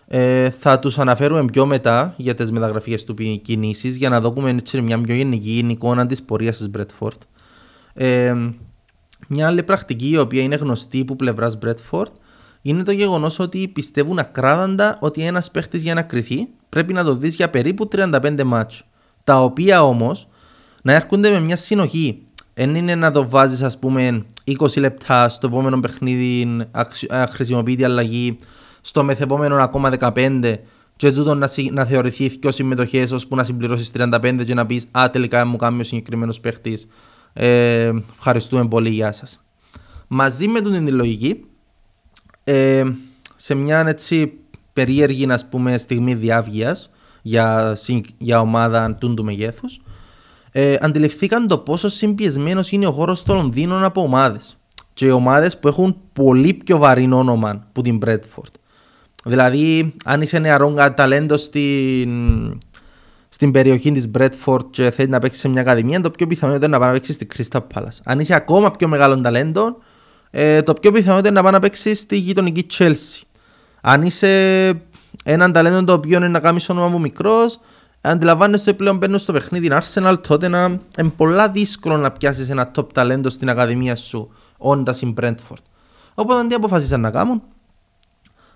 Ε, θα τους αναφέρουμε πιο μετά για τις μεταγραφικέ του κινήσεις για να δούμε έτσι μια πιο γενική εικόνα της πορείας της Μπρέτφορντ. Ε, μια άλλη πρακτική η οποία είναι γνωστή που πλευράς Μπρέτφορντ είναι το γεγονός ότι πιστεύουν ακράδαντα ότι ένας παίχτης για να κρυθεί πρέπει να το δεις για περίπου 35 μάτς. Τα οποία όμως να έρχονται με μια συνοχή. Δεν είναι να το βάζεις, ας πούμε, 20 λεπτά στο επόμενο παιχνίδι, χρησιμοποιεί αλλαγή, στο μεθεπόμενο ακόμα 15 και τούτο να, να θεωρηθεί δύο συμμετοχές ώσπου να συμπληρώσεις 35 και να πεις Α, τελικά μου κάνει ο συγκεκριμένος παίχτης. Ε, ευχαριστούμε πολύ, γεια σας. Μαζί με την λογική, ε, σε μια έτσι περίεργη ας πούμε, στιγμή διάβγειας για, για ομάδα του του ε, αντιληφθήκαν το πόσο συμπιεσμένος είναι ο χώρος των Λονδίνων από ομάδες. και ομάδες που έχουν πολύ πιο βαρύ όνομα που την Bradford. Δηλαδή, αν είσαι νεαρό ταλέντο στην, στην περιοχή της Bradford και θέλεις να παίξεις σε μια ακαδημία, το πιο πιθανό είναι να πάει να παίξεις στη Crystal Palace. Αν είσαι ακόμα πιο μεγάλο ταλέντο, ε, το πιο πιθανό είναι να πάει να παίξεις στη γειτονική Chelsea. Αν είσαι έναν ταλέντο το οποίο είναι να κάνεις όνομα μου μικρός, αντιλαμβάνεσαι ότι πλέον μπαίνουν στο παιχνίδι την Arsenal, τότε να, είναι πολλά δύσκολο να πιάσεις ένα top ταλέντο στην ακαδημία σου, όντας στην Brentford. Οπότε τι αποφασίσαν να κάνουν,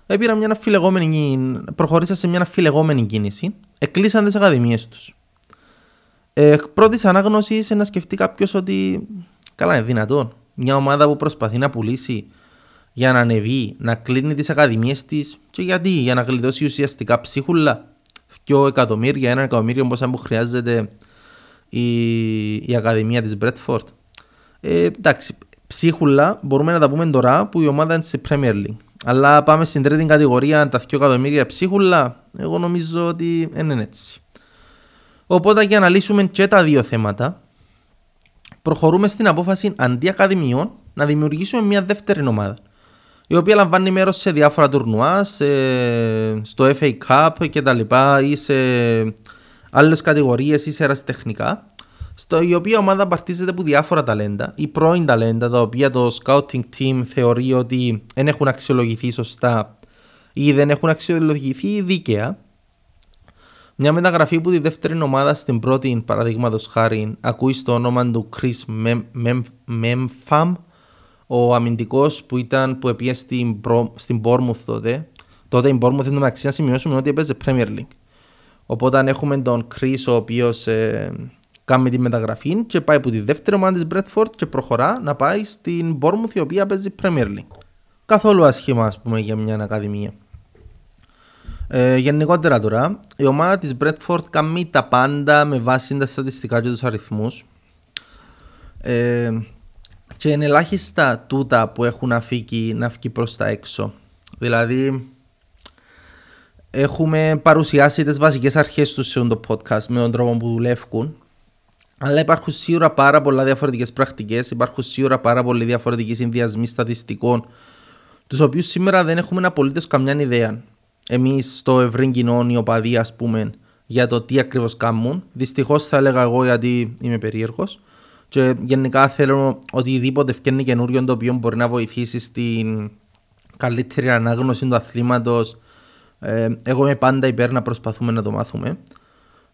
Έπειρα μια αφιλεγόμενη, προχωρήσα σε μια αφιλεγόμενη κίνηση, εκλείσαν τις ακαδημίες τους. Ε, πρώτης ανάγνωσης είναι να σκεφτεί κάποιος ότι καλά είναι δυνατόν. Μια ομάδα που προσπαθεί να πουλήσει για να ανεβεί, να κλείνει τις ακαδημίες της, και γιατί, για να γλιτώσει ουσιαστικά ψίχουλα. Δυο εκατομμύρια, ένα εκατομμύριο πόσα που χρειάζεται η, η Ακαδημία της Μπρέτφορντ. Ε, εντάξει, ψίχουλα μπορούμε να τα πούμε τώρα που η ομάδα είναι στη Premier League. Αλλά πάμε στην τρίτη κατηγορία, τα 2 εκατομμύρια ψίχουλα, εγώ νομίζω ότι δεν είναι έτσι. Οπότε για να λύσουμε και τα δύο θέματα, προχωρούμε στην απόφαση αντί ακαδημιών να δημιουργήσουμε μια δεύτερη ομάδα. Η οποία λαμβάνει μέρος σε διάφορα τουρνουά, στο FA Cup και τα λοιπά ή σε άλλες κατηγορίες ή σε ερασιτεχνικά στο η οποία ομάδα παρτίζεται από διάφορα ταλέντα ή πρώην ταλέντα τα οποία το scouting team θεωρεί ότι δεν έχουν αξιολογηθεί σωστά ή δεν έχουν αξιολογηθεί δίκαια. Μια μεταγραφή που τη δεύτερη ομάδα στην πρώτη παραδείγματος χάρη ακούει στο όνομα του Chris Mempham, ο αμυντικός που ήταν που επίε στην, στην Bournemouth τότε. Τότε η Bournemouth είναι μεταξύ να σημειώσουμε ότι έπαιζε Premier League. Οπότε αν έχουμε τον Chris ο οποίος ε, κάνει τη μεταγραφή και πάει από τη δεύτερη ομάδα της Bradford και προχωρά να πάει στην Bournemouth η οποία παίζει Premier League. Καθόλου ασχήμα ας πούμε για μια ακαδημία. Ε, γενικότερα τώρα, η ομάδα της Bradford κάνει τα πάντα με βάση τα στατιστικά και τους αριθμούς ε, και είναι ελάχιστα τούτα που έχουν αφήκει να φύγει προς τα έξω. Δηλαδή, έχουμε παρουσιάσει τις βασικές αρχές τους σε το podcast με τον τρόπο που δουλεύουν αλλά υπάρχουν σίγουρα πάρα πολλά διαφορετικές πρακτικές, υπάρχουν σίγουρα πάρα πολλοί διαφορετικοί συνδυασμοί στατιστικών, τους οποίους σήμερα δεν έχουμε απολύτως καμιά ιδέα. Εμείς στο ευρύ κοινό, οι οπαδοί, ας πούμε, για το τι ακριβώς κάνουν. Δυστυχώς θα έλεγα εγώ γιατί είμαι περίεργος. Και γενικά θέλω οτιδήποτε φτιάχνει καινούριο το οποίο μπορεί να βοηθήσει στην καλύτερη ανάγνωση του αθλήματος. Ε, εγώ είμαι πάντα υπέρ να προσπαθούμε να το μάθουμε.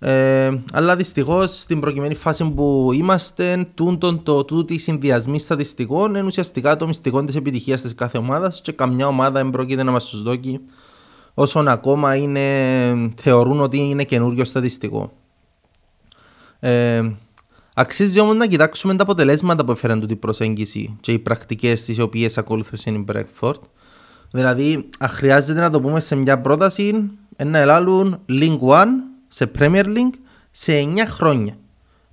Ε, αλλά δυστυχώς στην προκειμένη φάση που είμαστε, τούτον το τούτη συνδυασμή στατιστικών είναι ουσιαστικά το μυστικό της επιτυχίας της κάθε ομάδας και καμιά ομάδα δεν πρόκειται να μας τους δώσει όσον ακόμα είναι, θεωρούν ότι είναι καινούριο στατιστικό. Ε, αξίζει όμως να κοιτάξουμε τα αποτελέσματα που έφεραν τούτη προσέγγιση και οι πρακτικές τις οποίες ακολούθησε η Breakford. Δηλαδή, χρειάζεται να το πούμε σε μια πρόταση, ένα ελάλουν Link One σε Premier League σε 9 χρόνια.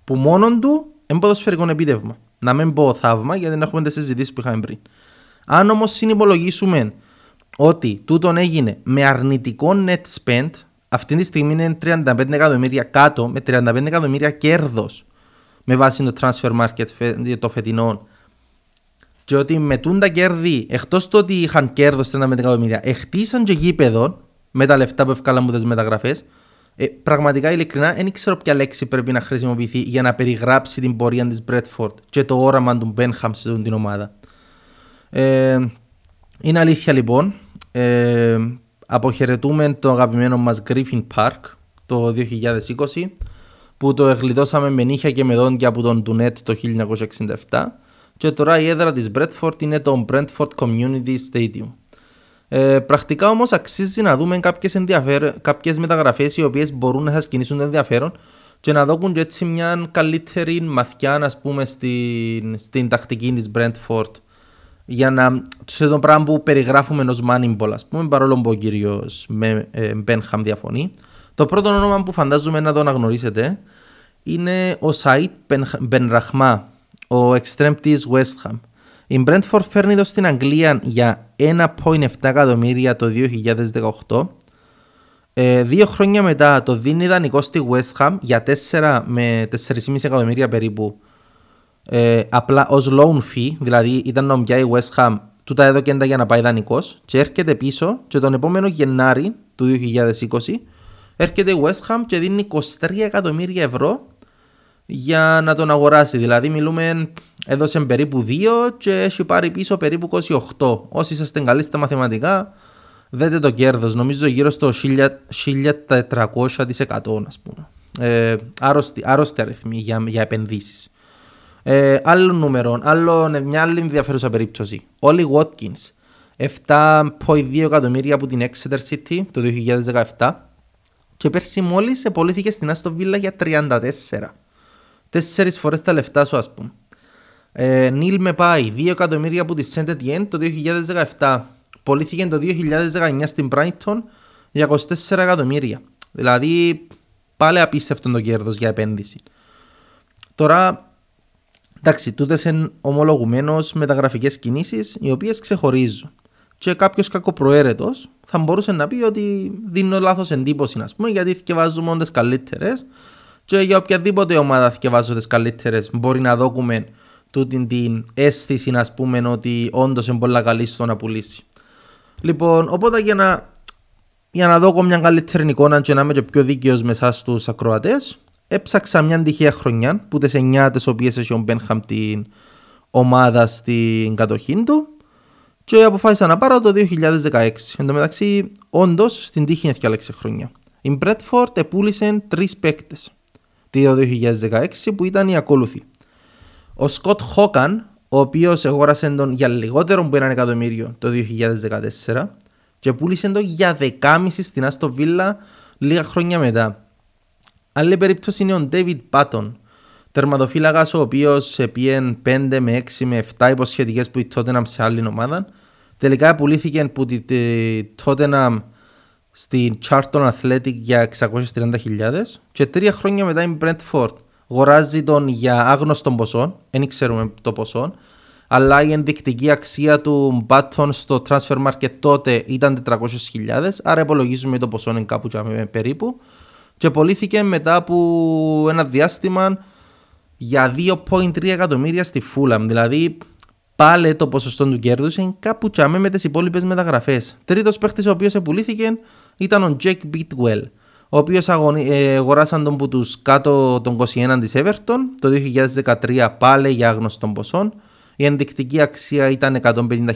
Που μόνον του είναι ποδοσφαιρικό επίτευγμα. Να μην πω θαύμα γιατί δεν έχουμε τις συζητήσεις που είχαμε πριν. Αν όμως συνυπολογίσουμε ότι τούτον έγινε με αρνητικό net spend, αυτή τη στιγμή είναι 35 εκατομμύρια κάτω με 35 εκατομμύρια κέρδος με βάση το transfer market το φετινό. Και ότι με τα κέρδη, εκτός το ότι είχαν κέρδος 35 εκατομμύρια, εχτίσαν και γήπεδο με τα λεφτά που έφκαλαν μου τις μεταγραφές, ε, πραγματικά ειλικρινά δεν ξέρω ποια λέξη πρέπει να χρησιμοποιηθεί για να περιγράψει την πορεία της Μπρέτφορντ και το όραμα του Μπένχαμ σε την ομάδα. Ε, είναι αλήθεια λοιπόν. Ε, αποχαιρετούμε το αγαπημένο μας Griffin Park το 2020 που το εγλιτώσαμε με νύχια και με δόντια από τον Τουνέτ το 1967 και τώρα η έδρα της Bradford είναι το Brentford Community Stadium. Ε, πρακτικά όμως αξίζει να δούμε κάποιες μεταγραφές οι οποίες μπορούν να σας κινήσουν το ενδιαφέρον και να δώσουν έτσι μια καλύτερη μαθιά ας πούμε, στην, στην τακτική της Brentford για να σε το πράγμα που περιγράφουμε ενό Moneyball ας πούμε παρόλο που ο κύριος Μπένχαμ διαφωνεί το πρώτο όνομα που φαντάζομαι να το αναγνωρίσετε είναι ο Σαΐτ Μπενραχμά ο extreme της West Ham η Brentford φέρνει εδώ στην Αγγλία για 1,7 εκατομμύρια το 2018. Ε, δύο χρόνια μετά το δίνει δανεικό στη West Ham για 4 με 4,5 εκατομμύρια περίπου ε, απλά ως loan fee, δηλαδή ήταν νομιά η West Ham, τούτα έδωκε για να πάει δανεικός και έρχεται πίσω και τον επόμενο Γενάρη του 2020 έρχεται η West Ham και δίνει 23 εκατομμύρια ευρώ για να τον αγοράσει. Δηλαδή, μιλούμε, έδωσε περίπου 2 και έχει πάρει πίσω περίπου 28. Όσοι είσαστε καλοί στα μαθηματικά, δείτε το κέρδος. Νομίζω γύρω στο 1400% ας πούμε. Ε, άρρωστη, άρρωστη αριθμή για, για επενδύσεις. Ε, άλλο νούμερο, άλλο, μια άλλη ενδιαφέρουσα περίπτωση. Όλοι Watkins, 7,2 εκατομμύρια από την Exeter City το 2017 και πέρσι μόλις επολύθηκε στην Aston Villa για 34. Τέσσερις φορές τα λεφτά σου ας πούμε. Ε, Νίλ με πάει 2 εκατομμύρια από τη Saint Etienne το 2017. Πολύθηκε το 2019 στην Brighton για 24 εκατομμύρια. Δηλαδή πάλι απίστευτο το κέρδος για επένδυση. Τώρα, εντάξει, τούτες είναι ομολογουμένως μεταγραφικές κινήσεις οι οποίες ξεχωρίζουν. Και κάποιος κακοπροαίρετος θα μπορούσε να πει ότι δίνω λάθος εντύπωση, ας πούμε, γιατί θυκευάζω μόνο τι καλύτερες. Και για οποιαδήποτε ομάδα θυκευάζω τις καλύτερες, μπορεί να δούμε τούτη την αίσθηση, ας πούμε, ότι όντως είναι πολύ καλή στο να πουλήσει. Λοιπόν, οπότε για να για να δω μια καλύτερη εικόνα και να είμαι και πιο δίκαιος με εσάς τους ακροατές, έψαξα μια τυχαία χρονιά που τις 9 τις οποίες έχει ο Μπένχαμ την ομάδα στην κατοχή του και αποφάσισα να πάρω το 2016. Εν τω μεταξύ, όντως στην τύχη είναι διάλεξε χρονιά. Η Μπρέτφορντ επούλησε τρεις παίκτες το 2016 που ήταν οι ακόλουθοι. Ο Σκοτ Χόκαν, ο οποίος αγόρασε τον για λιγότερο από ένα εκατομμύριο το 2014 και πούλησε το για δεκάμιση στην Άστο Βίλα λίγα χρόνια μετά. Άλλη περίπτωση είναι ο David Patton, τερματοφύλακας ο οποίος πήγε 5 με 6 με 7 υποσχετικές που η Tottenham σε άλλη ομάδα. Τελικά πουλήθηκε από τη Tottenham στην Charlton Athletic για 630.000 και τρία χρόνια μετά η Brentford αγοράζει τον για άγνωστον ποσό, δεν ξέρουμε το ποσό, αλλά η ενδεικτική αξία του Button στο transfer market τότε ήταν 400.000, άρα υπολογίζουμε το ποσό είναι κάπου περίπου. Και πωλήθηκε μετά από ένα διάστημα για 2,3 εκατομμύρια στη Fulham. Δηλαδή πάλι το ποσοστό του κέρδους είναι κάπου τσάμε με τις υπόλοιπες μεταγραφές. Τρίτος παίχτης ο οποίος επουλήθηκε ήταν ο Jake Bitwell, ο οποίος ε, αγοράσαν τον που τους κάτω των 21 της Everton το 2013 πάλι για άγνωστον ποσό η ενδεικτική αξία ήταν 150.000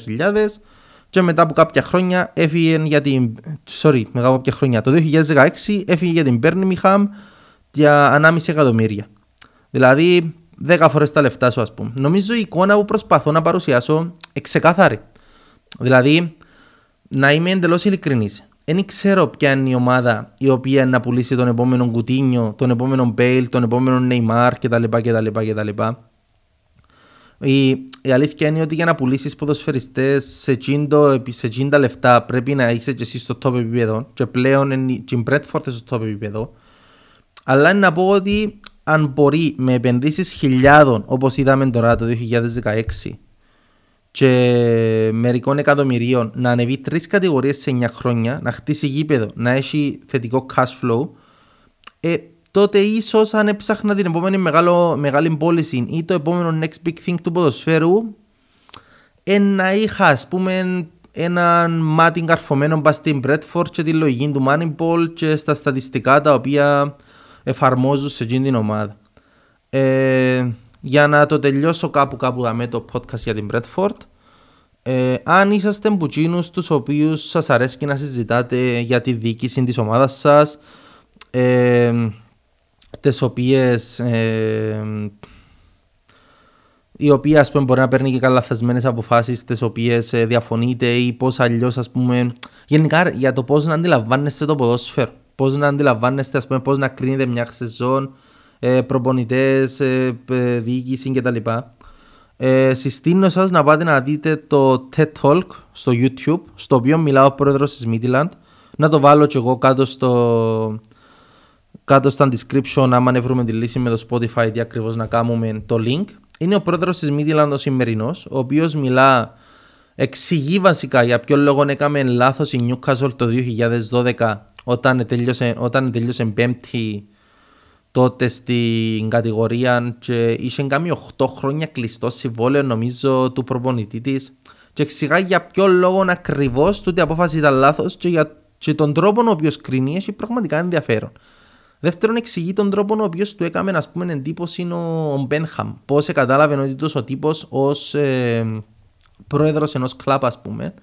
και μετά από κάποια χρόνια έφυγε για την. Sorry, μετά από κάποια χρόνια. Το 2016 έφυγε για την Birmingham για 1,5 εκατομμύρια. Δηλαδή 10 φορές τα λεφτά σου, ας πούμε. Νομίζω η εικόνα που προσπαθώ να παρουσιάσω εξεκάθαρη. Δηλαδή, να είμαι εντελώς ειλικρινής. Δεν ξέρω ποια είναι η ομάδα η οποία να πουλήσει τον επόμενο Κουτίνιο, τον επόμενο Μπέιλ, τον επόμενο Νεϊμάρ κτλ. κτλ. Η, η αλήθεια είναι ότι για να πουλήσεις ποδοσφαιριστές σε τσίντα λεφτά πρέπει να είσαι και εσύ στο top επίπεδο και πλέον είναι η Bradford στο top επίπεδο. Αλλά είναι να πω ότι αν μπορεί με επενδύσεις χιλιάδων όπως είδαμε τώρα το 2016 και μερικών εκατομμυρίων να ανεβεί τρεις κατηγορίες σε 9 χρόνια, να χτίσει γήπεδο, να έχει θετικό cash flow, ε, τότε ίσως αν έψαχνα την επόμενη μεγάλο, μεγάλη πώληση ή το επόμενο next big thing του ποδοσφαίρου, ε, να είχα ας πούμε έναν μάτι καρφωμένο μπας στην Bradford και τη λογική του Moneyball και στα στατιστικά τα οποία εφαρμόζουν σε εκείνη την ομάδα. Ε, για να το τελειώσω κάπου κάπου με το podcast για την Bradford, ε, αν είσαστε μπουτσίνους τους οποίους σας αρέσει να συζητάτε για τη διοίκηση της ομάδας σας, ε, τις οποίες ε, η οποία ας πούμε, μπορεί να παίρνει και καλαθασμένες αποφάσεις τις οποίες ε, διαφωνείτε ή πώς αλλιώς ας πούμε γενικά για το πώς να αντιλαμβάνεστε το ποδόσφαιρο πώς να αντιλαμβάνεστε ας πούμε πώς να κρίνετε μια σεζόν ε, προπονητές, ε, διοίκηση κτλ. Ε, συστήνω σας να πάτε να δείτε το TED Talk στο YouTube στο οποίο μιλάω ο πρόεδρος της Midland να το βάλω και εγώ κάτω στο, κάτω στα description άμα βρούμε τη λύση με το Spotify τι ακριβώς να κάνουμε το link. Είναι ο πρόεδρος της Midland ο σημερινός, ο οποίος μιλά, εξηγεί βασικά για ποιο λόγο έκαμε λάθος η Newcastle το 2012 όταν τελείωσε, όταν τελείωσε πέμπτη τότε στην κατηγορία και είχε κάνει 8 χρόνια κλειστό συμβόλαιο νομίζω του προπονητή της. Και εξηγά για ποιο λόγο ακριβώς τούτη η απόφαση ήταν λάθος και για και τον τρόπο ο οποίος κρίνει έχει πραγματικά ενδιαφέρον. Δεύτερον, εξηγεί τον τρόπο ο οποίος του έκαμε ας πούμε, εντύπωση ο Μπένχαμ. Πώς κατάλαβε ότι ο τύπος ως ε, πρόεδρος ενός κλαπ, ας πούμε,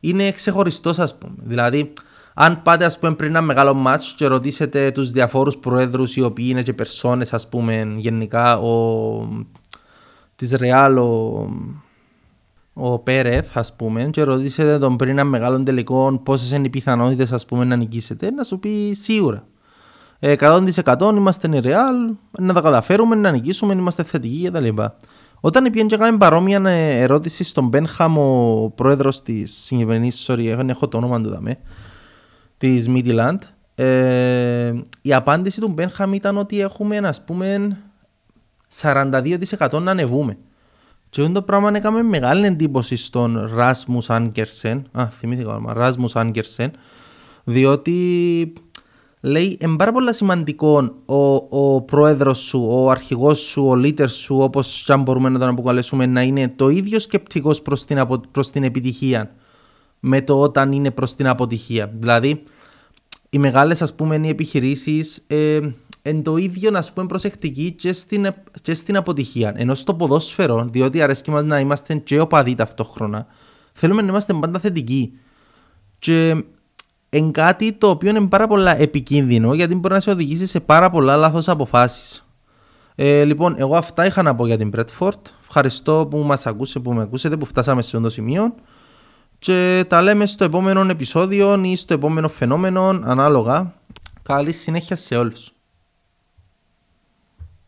είναι ξεχωριστός, ας πούμε. Δηλαδή, αν πάτε ας πούμε, πριν ένα μεγάλο μάτς και ρωτήσετε τους διαφόρους προέδρους οι οποίοι είναι και περσόνες ας πούμε γενικά ο, της Ρεάλ ο, ο Πέρεθ ας πούμε και ρωτήσετε τον πριν ένα μεγάλο τελικό πόσες είναι οι πιθανότητες ας πούμε να νικήσετε να σου πει σίγουρα 100% είμαστε η Ρεάλ να τα καταφέρουμε να νικήσουμε είμαστε θετικοί κτλ. Όταν πήγαινε και έκαμε παρόμοια ερώτηση στον Μπένχαμ ο πρόεδρος της συγκεκριμένης, sorry έχω το όνομα του δαμέ της Midland, ε, η απάντηση του Μπένχαμ ήταν ότι έχουμε ας πούμε 42% να ανεβούμε. Και αυτό το πράγμα έκαμε μεγάλη εντύπωση στον Ράσμους Άγκερσεν, α, θυμήθηκα όνομα, Ράσμους Άγκερσεν, διότι λέει είναι πάρα πολύ σημαντικό ο, ο πρόεδρος σου, ο αρχηγός σου, ο leader σου, όπως αν μπορούμε να τον αποκαλέσουμε, να είναι το ίδιο σκεπτικός προς την, προς την επιτυχία με το όταν είναι προς την αποτυχία. Δηλαδή, οι μεγάλες ας πούμε οι επιχειρήσεις ε, εν το ίδιο να πούμε προσεκτικοί και στην, και στην αποτυχία. Ενώ στο ποδόσφαιρο, διότι αρέσκει μας να είμαστε και οπαδοί ταυτόχρονα, θέλουμε να είμαστε πάντα θετικοί. Και εν κάτι το οποίο είναι πάρα πολλά επικίνδυνο γιατί μπορεί να σε οδηγήσει σε πάρα πολλά λάθος αποφάσεις. Ε, λοιπόν, εγώ αυτά είχα να πω για την Bradford. Ευχαριστώ που μας ακούσε, που με ακούσετε, που φτάσαμε σε αυτό το σημείο και τα λέμε στο επόμενο επεισόδιο ή στο επόμενο φαινόμενο ανάλογα. Καλή συνέχεια σε όλους.